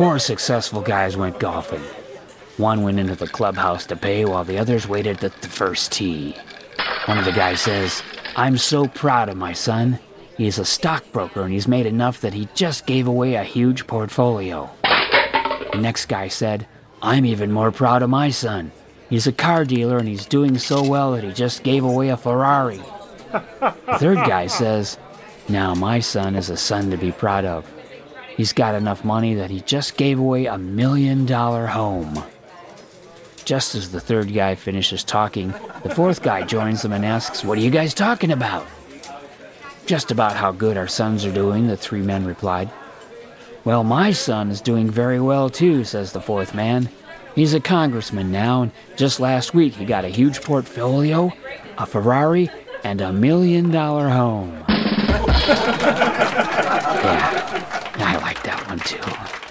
Four successful guys went golfing. One went into the clubhouse to pay while the others waited at the first tee. One of the guys says, I'm so proud of my son. He's a stockbroker and he's made enough that he just gave away a huge portfolio. The next guy said, I'm even more proud of my son. He's a car dealer and he's doing so well that he just gave away a Ferrari. The third guy says, Now my son is a son to be proud of. He's got enough money that he just gave away a million dollar home. Just as the third guy finishes talking, the fourth guy joins them and asks, What are you guys talking about? Just about how good our sons are doing, the three men replied. Well, my son is doing very well too, says the fourth man. He's a congressman now, and just last week he got a huge portfolio, a Ferrari, and a million dollar home. yeah, I like that one too.